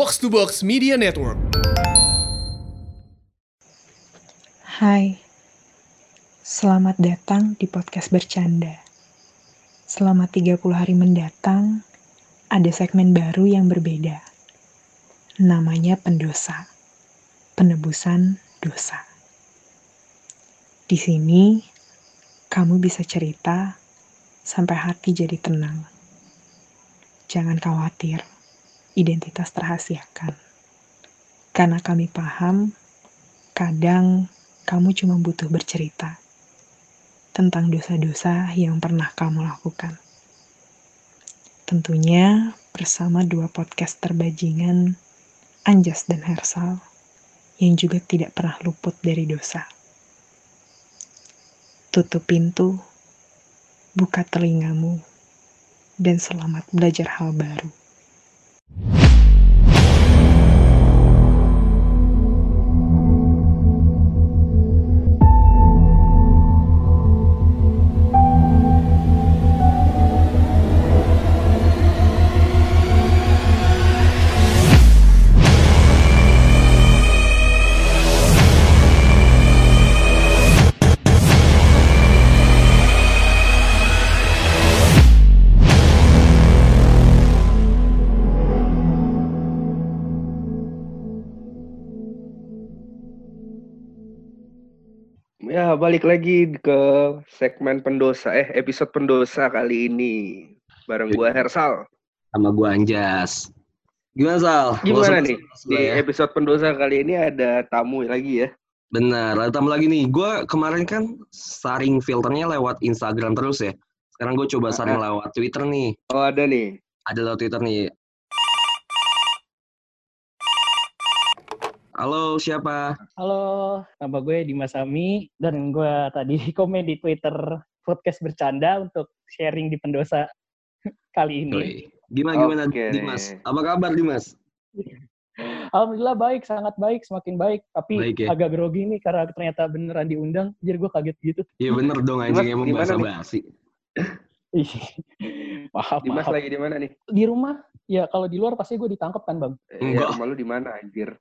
Box to Box Media Network. Hai, selamat datang di podcast bercanda. Selama 30 hari mendatang, ada segmen baru yang berbeda. Namanya pendosa, penebusan dosa. Di sini, kamu bisa cerita sampai hati jadi tenang. Jangan khawatir, identitas terhasiakan. Karena kami paham, kadang kamu cuma butuh bercerita tentang dosa-dosa yang pernah kamu lakukan. Tentunya bersama dua podcast terbajingan, Anjas dan Hersal, yang juga tidak pernah luput dari dosa. Tutup pintu, buka telingamu, dan selamat belajar hal baru. Ya, balik lagi ke segmen pendosa eh episode pendosa kali ini bareng gua Hersal. sama gua Anjas. Gimana Sal? Gimana Bosan nih? Di ya? episode pendosa kali ini ada tamu lagi ya. Benar, ada tambah lagi nih. Gua kemarin kan saring filternya lewat Instagram terus ya. Sekarang gue coba saring lewat Twitter nih. Oh, ada nih. Ada lewat Twitter nih. Halo, siapa? Halo, nama gue Dimas Ami dan gue tadi komen di Twitter podcast bercanda untuk sharing di pendosa kali ini. Gimana gimana Oke Dimas? Apa kabar Dimas? Alhamdulillah baik, sangat baik, semakin baik. Tapi Baik ya? agak grogi nih karena ternyata beneran diundang, jadi gue kaget gitu. Iya bener dong Dimas, anjing emang bahasa basi. Ih, maaf, Dimas maaf. lagi di mana nih? Di rumah, ya kalau di luar pasti gue ditangkap kan bang. Eh, Enggak. Ya, rumah lu di mana anjir?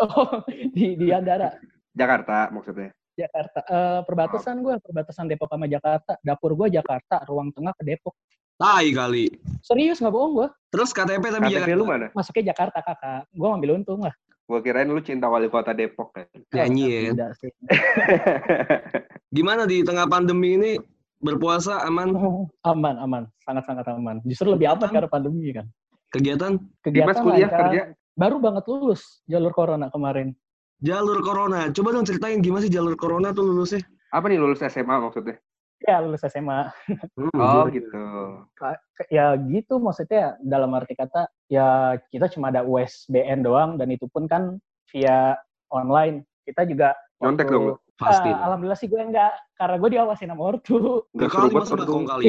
Oh, di, di Andara, Jakarta maksudnya. Jakarta. Eh, perbatasan gue, perbatasan Depok sama Jakarta. Dapur gue Jakarta, ruang tengah ke Depok. Tai kali. Serius nggak bohong gue. Terus KTP tapi KTP Jakarta. lu mana? Masuknya Jakarta kakak. Gue ngambil untung lah. Gua kirain lu cinta wali kota Depok kan. Ya sih. Gimana di tengah pandemi ini berpuasa aman? aman, aman, sangat-sangat aman. Justru lebih aman karena pandemi kan. Kegiatan? Dimas Kegiatan kuliah lancar. kerja. Baru banget lulus jalur corona kemarin. Jalur corona. Coba dong ceritain gimana sih jalur corona tuh lulusnya? Apa nih lulus SMA maksudnya? Ya lulus SMA. Oh, gitu. Ya gitu maksudnya dalam arti kata ya kita cuma ada USBN doang dan itu pun kan via online. Kita juga Nyontek dong lu. Pasti. Ah, alhamdulillah sih gue enggak karena gue diawasin sama ortu. Enggak kali masa kali.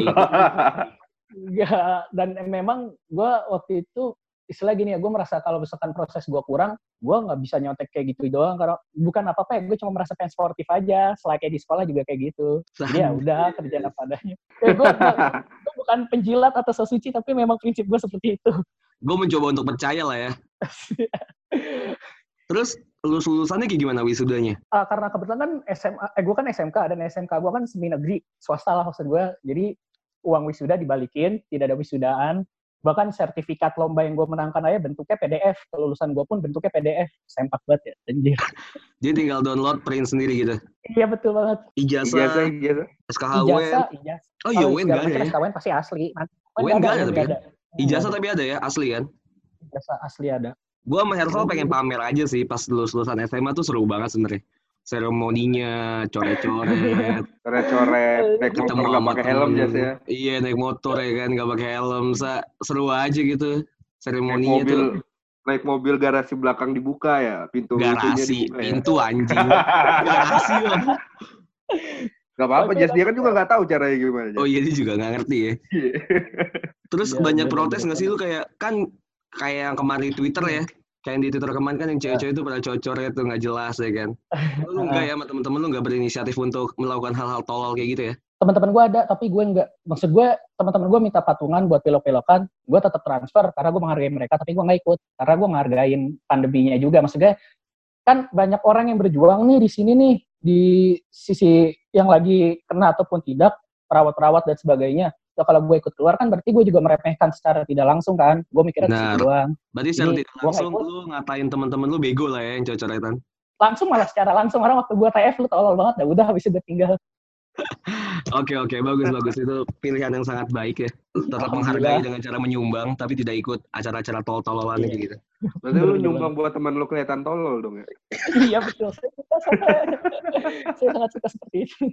Enggak dan memang gue waktu itu istilah gini ya gue merasa kalau misalkan proses gue kurang gue nggak bisa nyontek kayak gitu doang karena bukan apa apa ya gue cuma merasa pengen sportif aja selain kayak di sekolah juga kayak gitu. Jadi ya udah kerjaan apa adanya. Ya, gue, bukan penjilat atau sesuci tapi memang prinsip gue seperti itu. Gue mencoba untuk percaya lah ya. Terus lulus lulusannya kayak gimana wisudanya? Ah, karena kebetulan kan SMA eh gue kan SMK dan SMK gue kan semi negeri swasta lah maksud gue jadi uang wisuda dibalikin tidak ada wisudaan bahkan sertifikat lomba yang gue menangkan aja bentuknya PDF kelulusan gue pun bentuknya PDF sempak banget ya anjir Jadi tinggal download print sendiri gitu. iya betul banget Ijazah, Ijazah, ijazah. SKHW. ijazah ijazah Oh iya, segala gak ada ya? SKWN pasti asli Man. UN nggak ada tapi kan? ada. Ijazah tapi ada ya, asli kan? ijazah asli ada Gue sama Hersal pengen pamer aja sih pas lulus lulusan SMA tuh seru banget sebenarnya. Seremoninya, coret-coret, Coret-coret, naik ketemu motor nggak pakai helm temen. jas ya. Iya naik motor ya kan, nggak pakai helm, Sa, seru aja gitu. Naik Seremoninya mobil, tuh naik mobil garasi belakang dibuka ya, pintu garasi, dibuka ya. pintu anjing, garasi loh. Gak apa-apa, Jas dia kan tapi- juga nggak tahu caranya gimana. Jas. Oh iya dia juga nggak ngerti ya. Terus Iya, banyak bener, protes nggak sih lu kayak kan kayak yang kemarin di Twitter ya? Kayak yang di Twitter kemarin kan yang cewek-cewek itu pada cocornya tuh nggak jelas ya kan? Lu enggak ya sama temen-temen lu nggak berinisiatif untuk melakukan hal-hal tolol kayak gitu ya? teman-teman gue ada tapi gue nggak maksud gue teman-teman gue minta patungan buat pelok-pelokan gue tetap transfer karena gue menghargai mereka tapi gue nggak ikut karena gue ngehargain pandeminya juga maksudnya kan banyak orang yang berjuang nih di sini nih di sisi yang lagi kena ataupun tidak perawat-perawat dan sebagainya so, kalau gue ikut keluar kan berarti gue juga meremehkan secara tidak langsung kan gue mikirnya Benar. doang Berarti secara Jadi, tidak langsung lu ngatain teman-teman lu bego lah ya yang cocoretan. langsung malah secara langsung orang waktu gue TF lu tolol banget dah udah habis itu tinggal Oke oke bagus bagus itu pilihan yang sangat baik ya. Tetap menghargai dengan cara menyumbang tapi tidak ikut acara-acara tol-tololan Iya. kayak gitu. Berarti lu nyumbang buat teman lu kelihatan tolol dong ya. iya betul saya sangat suka seperti itu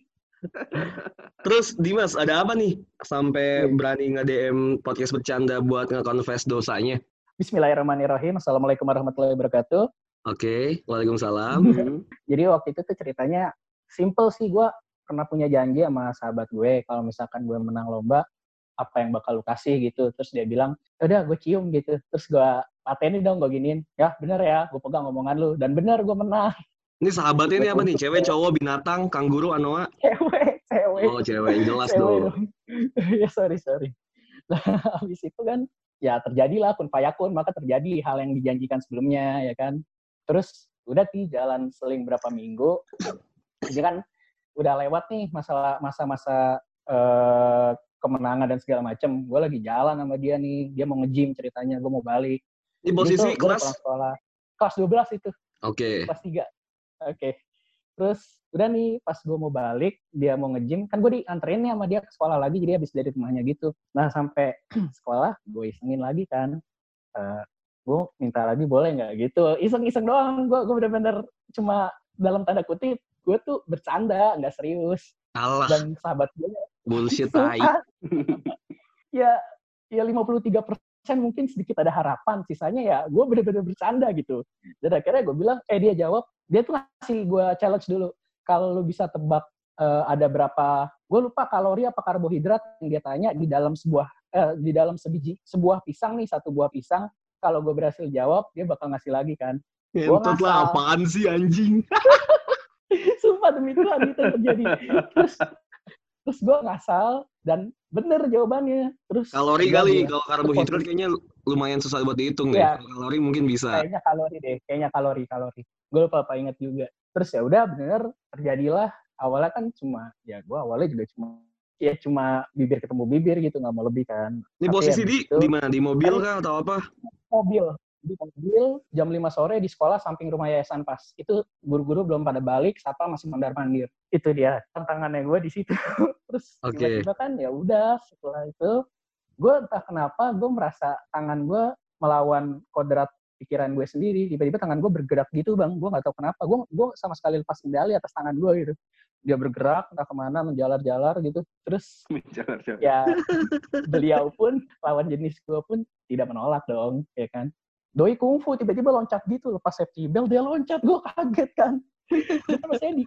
Terus Dimas ada apa nih sampai Iya. berani nge-DM podcast bercanda buat nge-confess dosanya? Bismillahirrahmanirrahim Assalamualaikum warahmatullahi wabarakatuh Oke, Waalaikumsalam. Hmm. jadi waktu itu tuh ceritanya simple sih gue pernah punya janji sama sahabat gue kalau misalkan gue menang lomba apa yang bakal lu kasih gitu terus dia bilang "Ya udah gue cium gitu terus gue patenin dong gue giniin ya bener ya gue pegang omongan lu dan bener gue menang Ini sahabatnya ini apa nih? Cewek, cowok, binatang, kanguru, anoa? cewek cewek. Oh cewek, jelas Cewek dong. ya sorry sorry. Nah habis itu kan ya terjadilah kun fayakun maka terjadi hal yang dijanjikan sebelumnya ya kan? Terus udah sih jalan seling berapa minggu jadi kan? Udah lewat nih masalah masa-masa eh, kemenangan dan segala macem. Gue lagi jalan sama dia nih. Dia mau nge-gym ceritanya gue mau balik. Ini Jadi posisi kelas? kelas 12 itu. Oke. kelas 3 oke. Terus udah nih pas gue mau balik dia mau nge-gym kan gue dianterin nih sama dia ke sekolah lagi jadi habis dari rumahnya gitu. Nah sampai sekolah gue isengin lagi kan. Eh gue minta lagi boleh nggak? Gitu. Iseng-iseng doang gue gue bener-bener cuma dalam tanda kutip gue tuh bercanda nggak serius. Alah, dan sahabat gue bullshit tai. ya ya 53 persen mungkin sedikit ada harapan sisanya ya gue bener-bener bercanda gitu. Dan akhirnya gue bilang eh dia jawab dia tuh ngasih gue challenge dulu kalau lu bisa tebak eh, ada berapa gue lupa kalori apa karbohidrat yang dia tanya di dalam sebuah eh, di dalam sebiji sebuah pisang nih satu buah pisang kalau gue berhasil jawab dia bakal ngasih lagi kan lah, ngasal. apaan sih anjing? Sumpah demi Tuhan itu terjadi. Terus terus gue ngasal dan bener jawabannya. Terus Kalori kali, kalau karbohidrat kayaknya lumayan susah buat dihitung deh. Iya. Kalori mungkin bisa. kayaknya kalori deh, kayaknya kalori kalori. Gue lupa apa inget juga. Terus ya udah bener terjadilah. Awalnya kan cuma ya gue awalnya juga cuma ya cuma bibir ketemu bibir gitu nggak mau lebih kan. Ini Tapi posisi habis di itu- di mana? Di mobil kah atau apa? mobil di mobil jam 5 sore di sekolah samping rumah yayasan pas. Itu guru-guru belum pada balik siapa masih mondar mandir. Itu dia tantangannya gue di situ. Terus Oke. tiba-tiba kan ya udah setelah itu gue entah kenapa gue merasa tangan gue melawan kodrat pikiran gue sendiri. Tiba-tiba tangan gue bergerak gitu bang. Gue nggak tahu kenapa. Gue gue sama sekali lepas kendali atas tangan gue gitu. Dia bergerak entah ke mana menjalar-jalar gitu. Terus jangan. ya beliau pun lawan jenis gue pun tidak menolak dong ya kan doi kungfu tiba-tiba loncat gitu lepas safety. Belt dia loncat. Gue kaget kan. Terus saya di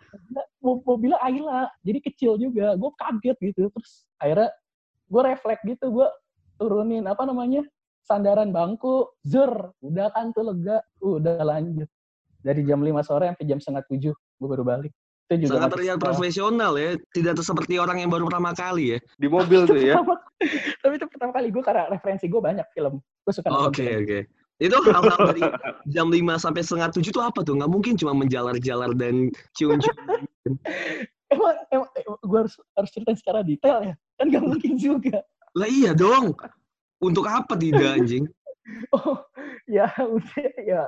mo- mobilnya Ayla. Jadi kecil juga. Gue kaget gitu. Terus akhirnya gue refleks gitu. Gue turunin apa namanya sandaran bangku. Zer udah kan tuh lega. Udah lanjut. Dari jam 5 sore sampai jam setengah tujuh gue baru balik. Itu juga Sangat terlihat profesional ya. Tidak seperti orang yang baru pertama kali ya. Di mobil tuh ya. Tapi itu pertama kali gue karena referensi gue banyak film. Gue suka Oke oke. Itu hal-hal dari jam 5 sampai setengah tujuh tuh apa tuh? Nggak mungkin cuma menjalar-jalar dan cium-cium. emang, emang, gue harus harus ceritain secara detail ya kan gak mungkin juga lah iya dong. Untuk apa tidak anjing? oh ya udah ya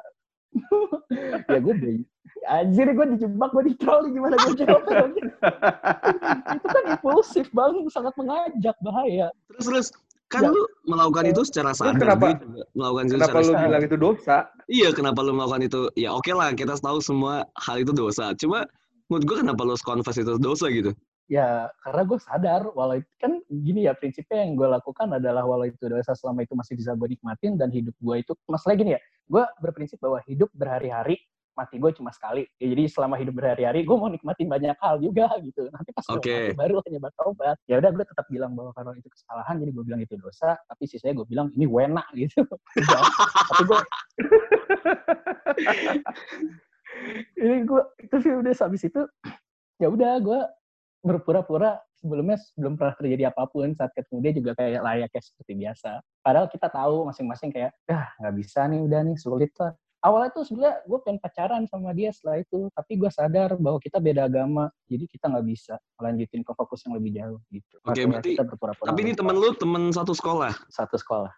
ya gue deh anjir gue dijebak gue ditroli gimana gue jawab itu kan impulsif bang sangat mengajak bahaya Terus terus kan Ya. lu melakukan itu secara sadar kenapa- juga melakukan itu Kenapa secara lu sadar. bilang itu dosa? Iya, kenapa lu melakukan itu? Ya oke lah, kita tahu semua hal itu dosa. Cuma menurut gue kenapa lu confess itu dosa gitu? ya karena gue sadar walau itu kan gini ya prinsipnya yang gue lakukan adalah walau itu dosa selama itu masih bisa gue nikmatin dan hidup gue itu masalah gini ya gue berprinsip bahwa hidup berhari-hari mati gue cuma sekali ya, jadi selama hidup berhari-hari gue mau nikmatin banyak hal juga gitu nanti pas Oke. mati baru hanya obat ya udah gue tetap bilang bahwa kalau itu kesalahan jadi gue bilang itu dosa tapi sisanya gue bilang ini wena gitu tapi gue ini gue itu sih udah habis itu ya udah gue berpura-pura sebelumnya belum pernah terjadi apa pun saat ketemu dia juga kayak layaknya seperti biasa. Padahal kita tahu masing-masing kayak, ah nggak bisa nih udah nih sulit lah. Awalnya tuh sebenarnya gue pengen pacaran sama dia setelah itu, tapi gue sadar bahwa kita beda agama, jadi kita nggak bisa melanjutin ke fokus yang lebih jauh gitu. Oke, Makanya berarti- Tapi ini temen lu temen satu sekolah. satu sekolah.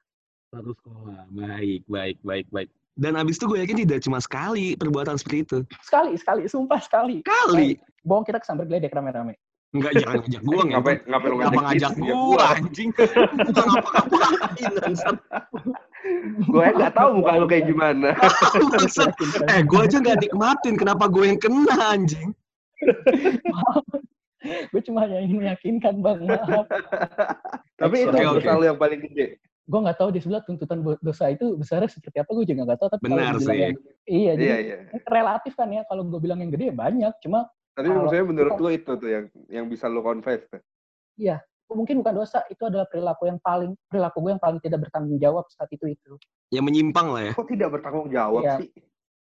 Satu sekolah. Baik, baik, baik, baik. Dan abis itu gue yakin tidak cuma sekali perbuatan seperti itu. Sekali, sekali, sumpah sekali. Kali. Bohong kita kesambar geledek rame-rame. Enggak, jangan ngajak gue. ngapain ngapain lu Kenapa ngajak dia? gue, anjing? Gue ngapa-ngapain, bangsat. Gue nggak tahu muka lu kayak gimana. Eh, gue aja nggak nikmatin. Kenapa gue yang kena, anjing? gue cuma hanya ingin meyakinkan bang, maaf. Tapi itu dosa lu yang paling gede. Gue nggak tahu di sebelah tuntutan dosa itu besarnya seperti apa, gue juga nggak tahu. Tapi Benar sih. yang- iya, jadi Iya iya. relatif kan ya. Kalau gue bilang yang gede ya banyak, cuma Tapi Kalau- maksudnya menurut lu itu tuh yang yang bisa lu confess tuh. Mungkin bukan dosa, itu adalah perilaku yang paling perilaku gue yang paling tidak bertanggung jawab saat itu itu. Ya menyimpang lah ya. Kok tidak bertanggung jawab Iya. sih?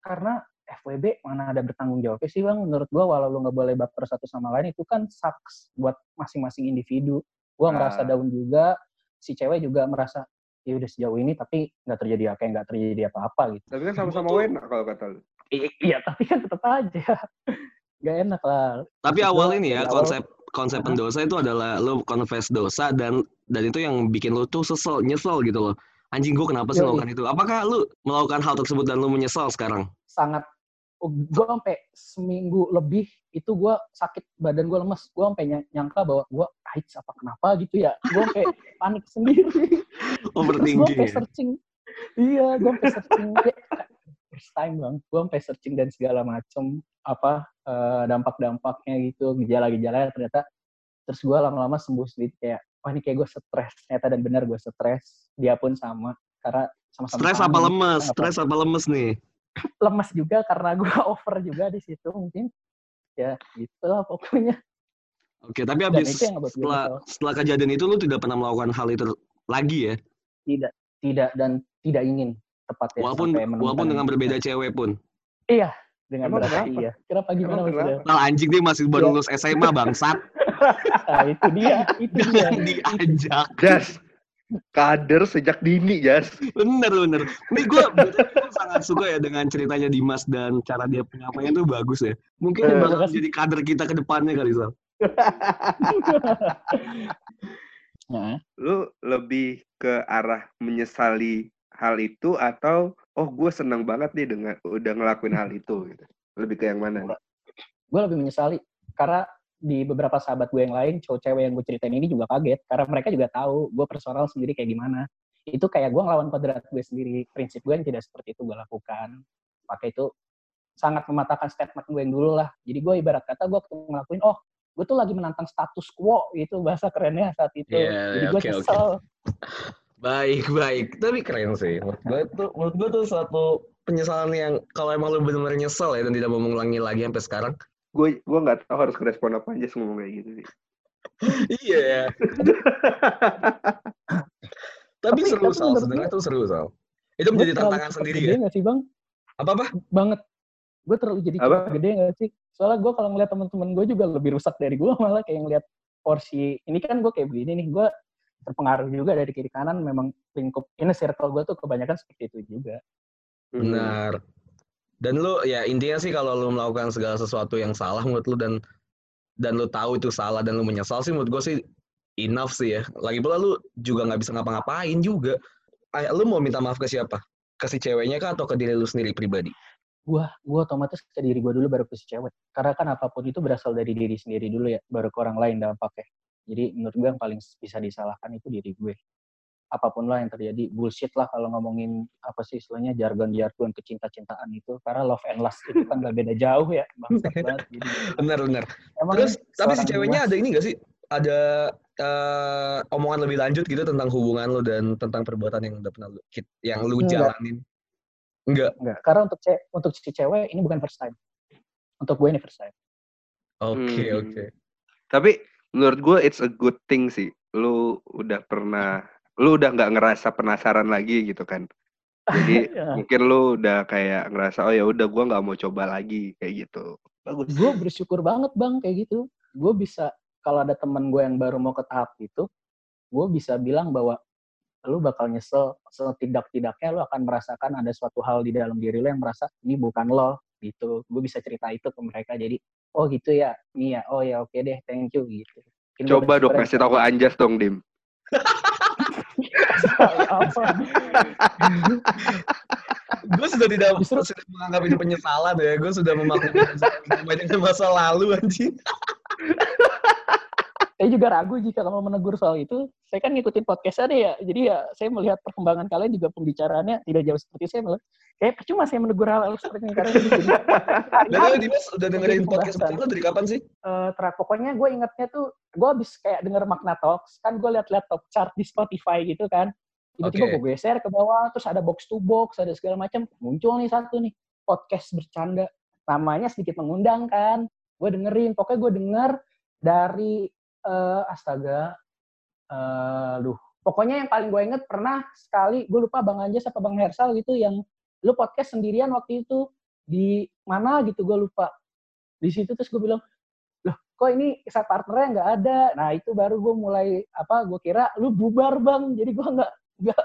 Karena FWB mana ada bertanggung jawabnya sih bang? Menurut gue walau lu nggak boleh baper satu sama lain itu kan sucks buat masing-masing individu. Gue merasa Ah. down juga, si cewek juga merasa ya udah sejauh ini tapi nggak terjadi kayak nggak terjadi apa-apa gitu. Tapi kan sama-sama enak kalau kata lu. Iya tapi kan tetap aja nggak enak lah. Tapi Maksud awal ini ya, awal- konsep konsep pendosa itu adalah lo confess dosa dan dan itu yang bikin lo tuh sesel, nyesel gitu loh. Anjing gue kenapa sih melakukan itu? Apakah lu melakukan hal tersebut dan lu menyesal sekarang? sangat gue sampai seminggu lebih itu gue sakit badan gue lemes gue sampai ny- nyangka bahwa gue AIDS apa kenapa gitu ya gue sampai panik sendiri terus gue Overthinking sampai ya? searching iya gue sampai searching first time bang gue sampai searching dan segala macem apa eh, dampak-dampaknya gitu gejala-gejalanya ternyata terus gue lama-lama sembuh sendiri kayak wah ini kayak gue stres ternyata dan benar gue stres dia pun sama karena sama-sama Stres apa kangen. lemes? Stres apa lemes nih? lemes juga karena gue over juga di situ mungkin ya gitu lah pokoknya Oke, tapi habis setelah setelah kejadian itu lu tidak pernah melakukan hal itu lagi ya? tidak tidak dan tidak ingin tepatnya Walaupun walaupun dengan berbeda cewek pun. iya dengan Emang berapa iya kenapa gimana Emang maksudnya kenapa? Nah, anjing dia masih baru Iya. lulus SMA bangsat. nah, itu dia itu dia diajak. Jas. Kader sejak dini, Jas. Bener bener. Ini gue sangat suka ya dengan ceritanya Dimas dan cara dia penyampaian itu bagus ya. Mungkin ini bakal jadi kader kita ke depannya kali Sal. nah, Lu lebih ke arah menyesali hal itu atau oh gue seneng banget nih dengan udah ngelakuin hal itu gitu. Lebih ke yang mana? gue lebih menyesali. Karena di beberapa sahabat gue yang lain cowok cewek yang gue ceritain ini juga kaget karena mereka juga tahu gue personal sendiri kayak gimana. Itu kayak gue ngelawan kodrat gue sendiri. Prinsip gue yang tidak seperti itu gue lakukan. Pakai itu sangat mematahkan statement gue yang dulu lah. Jadi gue ibarat kata gue waktu ngelakuin oh gue tuh lagi menantang status quo itu bahasa kerennya saat itu. Iya, jadi gue oke, oke. kesel Baik baik. Tapi keren sih. Menurut gue tuh menurut gue tuh satu penyesalan yang kalau emang lu benar-benar nyesel ya dan tidak mau mengulangi lagi sampai sekarang. Gue gue nggak tahu harus respon apa aja ngomong kayak gitu sih. Iya ya. Tapi, Tapi- seru tapi Sal, sebenarnya tuh seru Sal. Itu menjadi tantangan sendiri gede ya. nggak sih bang Apa-apa? banget gue terlalu jadi Apa? gede nggak sih soalnya gue kalau ngeliat teman-teman gue juga lebih rusak dari gue malah kayak ngeliat porsi ini kan gue kayak begini nih gue terpengaruh juga dari kiri kanan memang lingkup ini circle gue tuh kebanyakan seperti itu juga Hmm. Benar. Dan lu ya intinya sih kalau lu melakukan segala sesuatu yang salah menurut lu dan dan lu tahu itu salah dan lu menyesal sih menurut gue sih enough sih ya. Lagi pula lu juga nggak bisa ngapa-ngapain juga. Ay, lu mau minta maaf ke siapa? Ke si ceweknya kah atau ke diri lu sendiri pribadi? gue gue otomatis ke diri gue dulu baru ke si cewek karena kan apa pun itu berasal dari diri sendiri dulu ya baru ke orang lain dampaknya jadi menurut gue yang paling bisa disalahkan itu diri gue apa pun lah yang terjadi bullshit lah kalau ngomongin apa sih istilahnya jargon-jargon kecinta-cintaan itu karena love and lust itu kan gak beda jauh ya bangsat banget jadi Benar benar. emang Terus tapi si ceweknya ada ini gak sih? Ada eh, omongan lebih lanjut gitu tentang hubungan lu dan tentang perbuatan yang udah pernah kit- yang lu Enggak. jalanin? Enggak. Enggak, karena untuk ce untuk si cewek ini bukan first time. Untuk gue ini first time. Oke Hmm. oke. Tapi menurut gue it's a good thing sih. Lu udah pernah, lu udah nggak ngerasa penasaran lagi gitu kan. Jadi Ya. mungkin lu udah kayak ngerasa oh ya udah gue nggak mau coba lagi kayak gitu. Bagus. gue bersyukur banget bang kayak gitu. Gue bisa kalau ada temen gue yang baru mau ke tahap itu, gue bisa bilang bahwa lu bakal nyesel setidak-tidaknya lu akan merasakan ada suatu hal di dalam diri lu yang merasa ini bukan lo gitu gue bisa cerita itu ke mereka jadi oh gitu ya iya oh ya oke deh thank you gitu Mungkin Coba dong kasih tau ke Anjas dong, Dim. apa gue sudah tidak Justru- sudah menganggap itu penyesalan ya. Gue sudah memaklumi banyak masa lalu anjing. saya juga ragu jika kamu menegur soal itu. Saya kan ngikutin podcastnya deh ya. Jadi ya saya melihat perkembangan kalian juga pembicaraannya tidak jauh seperti saya. Malah kayak percuma saya menegur hal-hal seperti ini karena jadi Dan lu Dimas udah dengerin podcast pertama dari kapan sih? eh tra- pokoknya gue ingetnya tuh gue habis kayak denger Magna Talks kan gue liat-liat top chart di Spotify gitu kan tiba-tiba Oke. gue geser ke bawah terus ada box to box ada segala macam muncul nih satu nih podcast bercanda namanya sedikit mengundang kan gue dengerin pokoknya gue denger dari eh, astaga. Eh duh. Pokoknya yang paling gue inget pernah sekali gue lupa bang Anjas apa bang Hersal gitu yang lu podcast sendirian waktu itu. Di mana gitu gue lupa. Di situ terus gue bilang loh kok ini kisah partnernya nggak ada? Nah itu baru gue mulai apa gue kira lu bubar bang. Jadi gue nggak nggak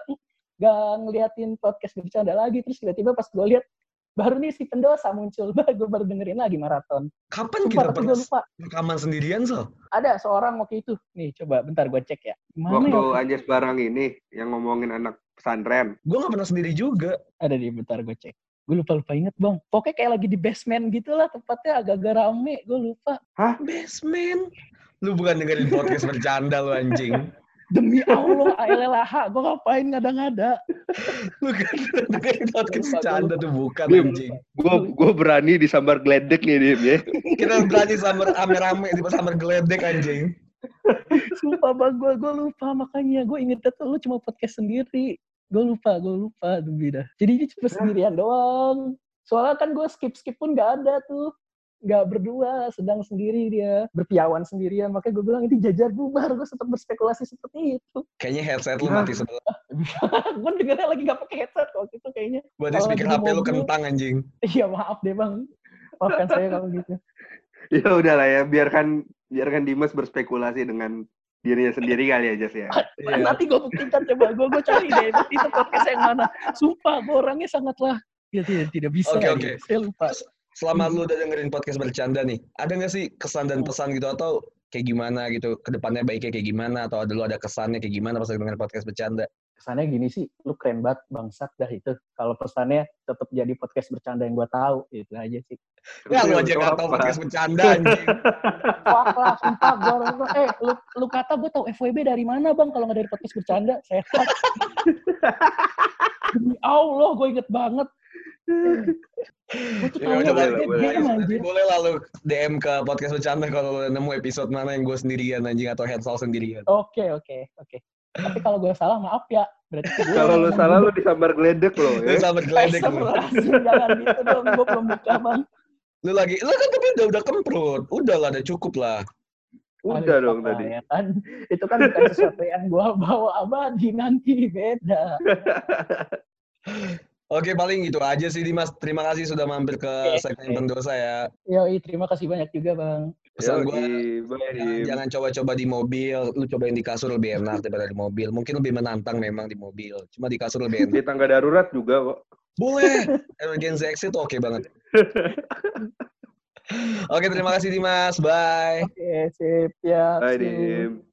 nggak ngeliatin podcast bercanda lagi. Terus tiba-tiba pas gue lihat baru nih si pendosa muncul gue baru dengerin lagi maraton Kapan Sumpah, kita pernah gue lupa rekaman sendirian, Sal? ada seorang waktu itu nih coba bentar gue cek ya mana Waktu ya Anjas barang ini yang ngomongin anak pesantren. Gue gak pernah sendiri juga. ada di bentar gue cek gue lupa lupa inget bang pokoknya kayak lagi di basement gitu lah tempatnya agak-agak rame gue lupa Basement. Lu bukan dengerin podcast bercanda lu anjing. demi Allah ALLH gue ngapain ngada-ngada Lu kan podcast bercanda tuh bukan anjing. Gue gue berani disambar geledek nih, Dim ya. Kita berani samar rame-rame di samar geledek anjing. Sumpah bang, gue gue lupa makanya gue ingetnya tuh lu cuma podcast sendiri. Gue lupa, gue lupa demi dah. Jadi ini cuma sendirian doang. Soalnya kan gue skip skip pun gak ada tuh, nggak berdua, sedang sendiri dia berpiawan sendirian. Makanya gue bilang ini jajar bubar. Gue sempat berspekulasi seperti itu. Kayaknya headset lu Hah? mati sebelah. gue dengernya lagi gak pakai headset waktu itu kayaknya. Kalau speaker HP lu kentang anjing. Iya maaf deh bang, maafkan saya kalau gitu. Ya udahlah ya, biarkan biarkan Dimas berspekulasi dengan dirinya sendiri kali aja sih ya. Iya. Nanti gue buktikan coba gue gue cari deh nanti itu podcast yang mana. Sumpah gue orangnya sangatlah ya tidak tidak bisa. Oke, ya. oke. Saya lupa. Selama lu udah dengerin podcast bercanda nih, ada nggak sih kesan dan pesan gitu atau kayak gimana gitu, ke depannya baiknya kayak gimana atau ada lu ada kesannya kayak gimana pas dengerin podcast bercanda? Kesannya gini sih, lu keren banget bangsat dah itu. Kalau pesannya tetap jadi podcast bercanda yang gue tahu itu aja sih. Ya lu aja nggak tahu podcast bercanda anjing. Wah lah, sumpah tua, eh lu, lu kata gue tahu FWB dari mana bang kalau nggak dari podcast bercanda? Saya Demi Allah, gue inget banget. Gue tuh Ya, boleh, banget boleh. game Nanti anjir. boleh lah lu DM ke podcast bercanda kalau lu nemu episode mana yang gue sendirian anjing atau headsal sendirian. Oke, oke, oke. Tapi kalau gue salah, maaf ya. Berarti gue Kalau lu salah lu disambar geledek loh Lu ya. sampai geledek jangan gitu dong. Gue belum buka, Bang. Lu lagi, lu kan tapi udah udah kemprut. Udah lah, udah cukup lah. Udah Aduh, dong apa tadi. Ya kan? Itu kan bukan sesuatu yang gue bawa abadi nanti. Beda. Oke, paling gitu aja sih Dimas. Terima kasih sudah mampir ke Oke, segmen pendosa ya. Yoi, terima kasih banyak juga, Bang. Pesan gue, jangan, jangan coba-coba di mobil. Lu cobain di kasur lebih enak daripada di mobil. Mungkin lebih menantang memang di mobil. Cuma di kasur lebih enak. Di tangga darurat juga kok. Boleh. Emergency exit oke banget. Oke, terima kasih Dimas. Bye. Oke, sip. Ya, Bye. Dim.